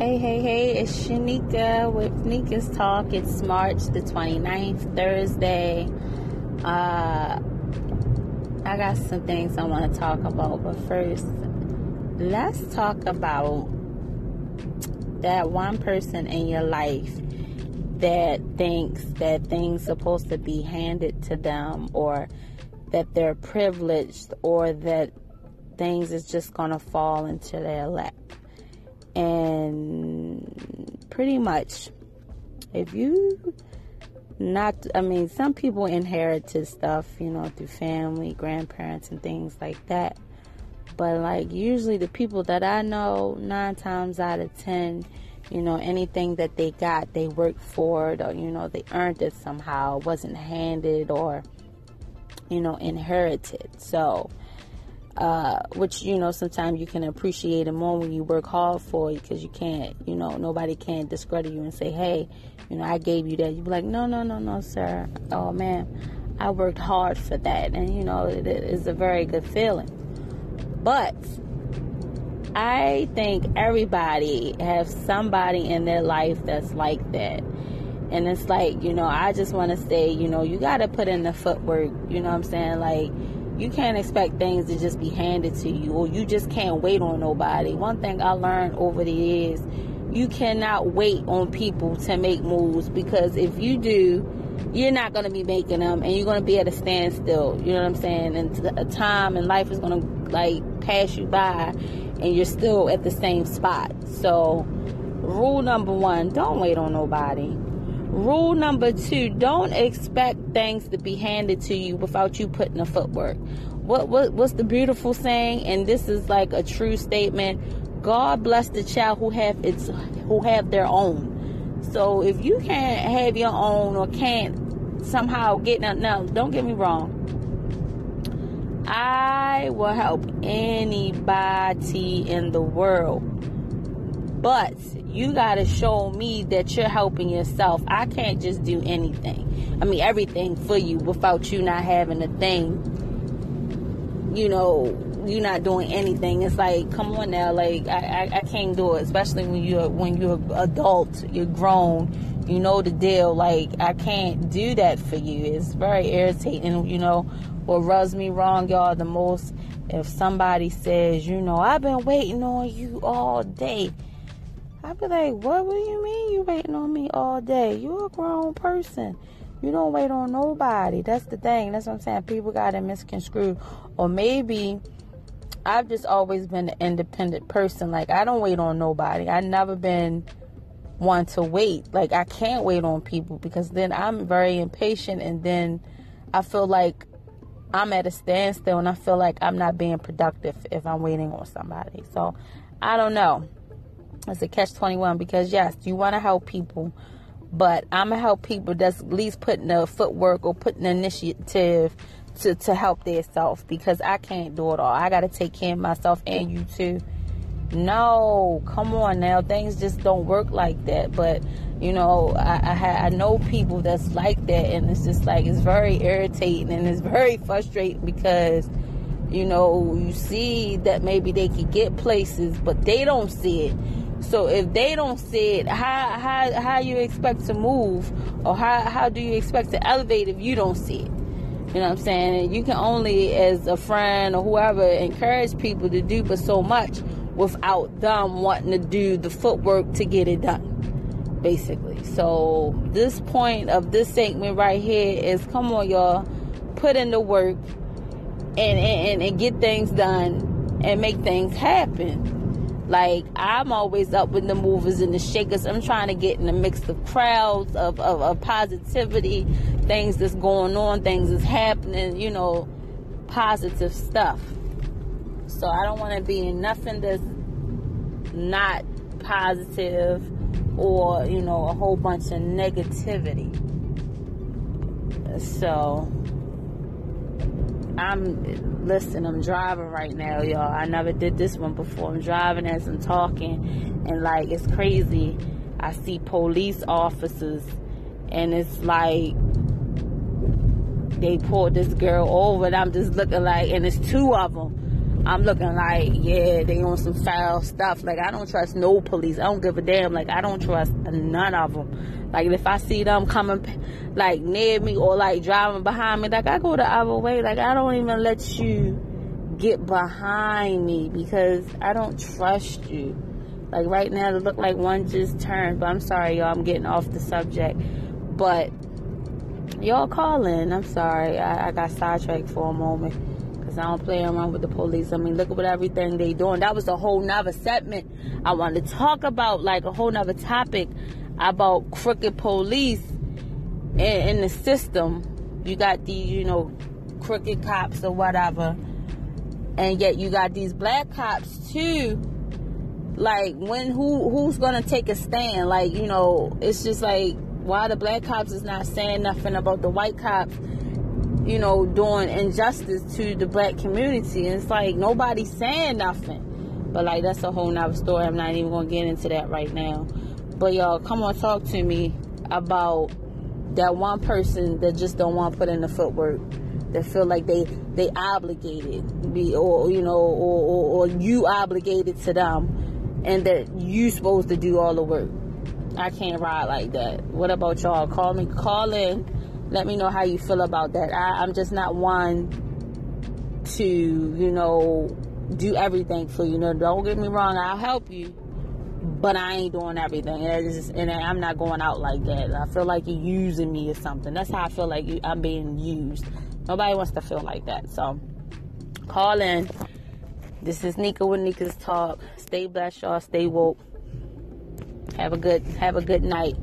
Hey, hey, hey, it's Shaneka with Nika's Talk. It's March the 29th, Thursday. Uh, I got some things I want to talk about, but first, let's talk about that one person in your life that thinks that things are supposed to be handed to them or that they're privileged or that things is just going to fall into their lap. And pretty much, if you not, I mean, some people inherited stuff, you know, through family, grandparents, and things like that. But like, usually the people that I know, nine times out of ten, you know, anything that they got, they worked for it, or you know, they earned it somehow, wasn't handed or, you know, inherited. So, uh, which you know sometimes you can appreciate it more when you work hard for it because you can't you know nobody can discredit you and say hey you know I gave you that. You be like no no no no sir. Oh man I worked hard for that. And you know it is a very good feeling. But I think everybody has somebody in their life that's like that. And it's like you know I just want to say you know you got to put in the footwork you know what I'm saying? Like you can't expect things to just be handed to you or you just can't wait on nobody. One thing I learned over the years, you cannot wait on people to make moves because if you do, you're not going to be making them and you're going to be at a standstill. You know what I'm saying? And a time and life is going to like pass you by and you're still at the same spot. So, rule number one don't wait on nobody. Rule number two, don't expect things to be handed to you without you putting the footwork. What, what what's the beautiful saying? And this is like a true statement. God bless the child who have its who have their own. So if you can't have your own or can't somehow get now, now don't get me wrong. I will help anybody in the world. But you got to show me that you're helping yourself. I can't just do anything. I mean, everything for you without you not having a thing. You know, you're not doing anything. It's like, come on now, like I, I, I can't do it. Especially when you're when you're adult, you're grown, you know the deal. Like I can't do that for you. It's very irritating. You know, what rubs me wrong, y'all, the most if somebody says, you know, I've been waiting on you all day I'd be like, what, do you mean you waiting on me all day? You're a grown person. You don't wait on nobody. That's the thing. That's what I'm saying. People got it misconstrued. Or maybe I've just always been an independent person. Like, I don't wait on nobody. i never been one to wait. Like, I can't wait on people because then I'm very impatient and then I feel like I'm at a standstill and I feel like I'm not being productive if I'm waiting on somebody. So, I don't know it's a catch 21 because yes you want to help people but i'm gonna help people that's at least putting the footwork or putting initiative to, to help themselves because i can't do it all. I gotta take care of myself and you too. No come on now. Things just don't work like that but you know I, I, I know people that's like that and it's just like it's very irritating and it's very frustrating because you know you see that maybe they could get places but they don't see it so if they don't see it, how how how you expect to move or how how do you expect to elevate if you don't see it? You know what I'm saying? You can only as a friend or whoever encourage people to do but so much without them wanting to do the footwork to get it done. Basically. So this point of this segment right here is come on y'all, put in the work and, and, and get things done and make things happen like I'm always up with the movers and the shakers. I'm trying to get in the mix of crowds of, of, of positivity, things that's going on, things that's happening, you know, positive stuff. So I don't want to be in nothing that's not positive or, you know, a whole bunch of negativity. So I'm listen, I'm driving right now, y'all. I never did this one before. I'm driving as I'm talking and like it's crazy. I see police officers and it's like they pulled this girl over and I'm just looking like and it's two of them. I'm looking like, yeah, they on some foul stuff. Like, I don't trust no police. I don't give a damn. Like, I don't trust none of them. Like, if I see them coming, like, near me or, like, driving behind me, like, I go the other way. Like, I don't even let you get behind me because I don't trust you. Like, right now, it look like one just turned. But I'm sorry, y'all. I'm getting off the subject. But, y'all calling. I'm sorry. I, I got sidetracked for a moment because I don't play around with the police. I mean, look at what everything they doing. That was a whole nother segment I wanted to talk about, like a whole nother topic about crooked police in, in the system. You got these, you know, crooked cops or whatever, and yet you got these black cops too. Like when who who's gonna take a stand? Like you know, it's just like why the black cops is not saying nothing about the white cops you know, doing injustice to the black community. And it's like nobody's saying nothing. But like that's a whole nother story. I'm not even gonna get into that right now. But y'all come on talk to me about that one person that just don't want to put in the footwork. That feel like they they obligated, be or you know, or, or, or you obligated to them, and that you supposed to do all the work. I can't ride like that. What about y'all? Call me, call in let me know how you feel about that. I, I'm just not one to, you know, do everything for you. know, don't get me wrong, I'll help you, but I ain't doing everything. And, just, and I'm not going out like that. I feel like you're using me or something. That's how I feel like you, I'm being used. Nobody wants to feel like that. So call in. This is Nika with Nika's Talk. Stay blessed, y'all. Stay woke. Have a good have a good night.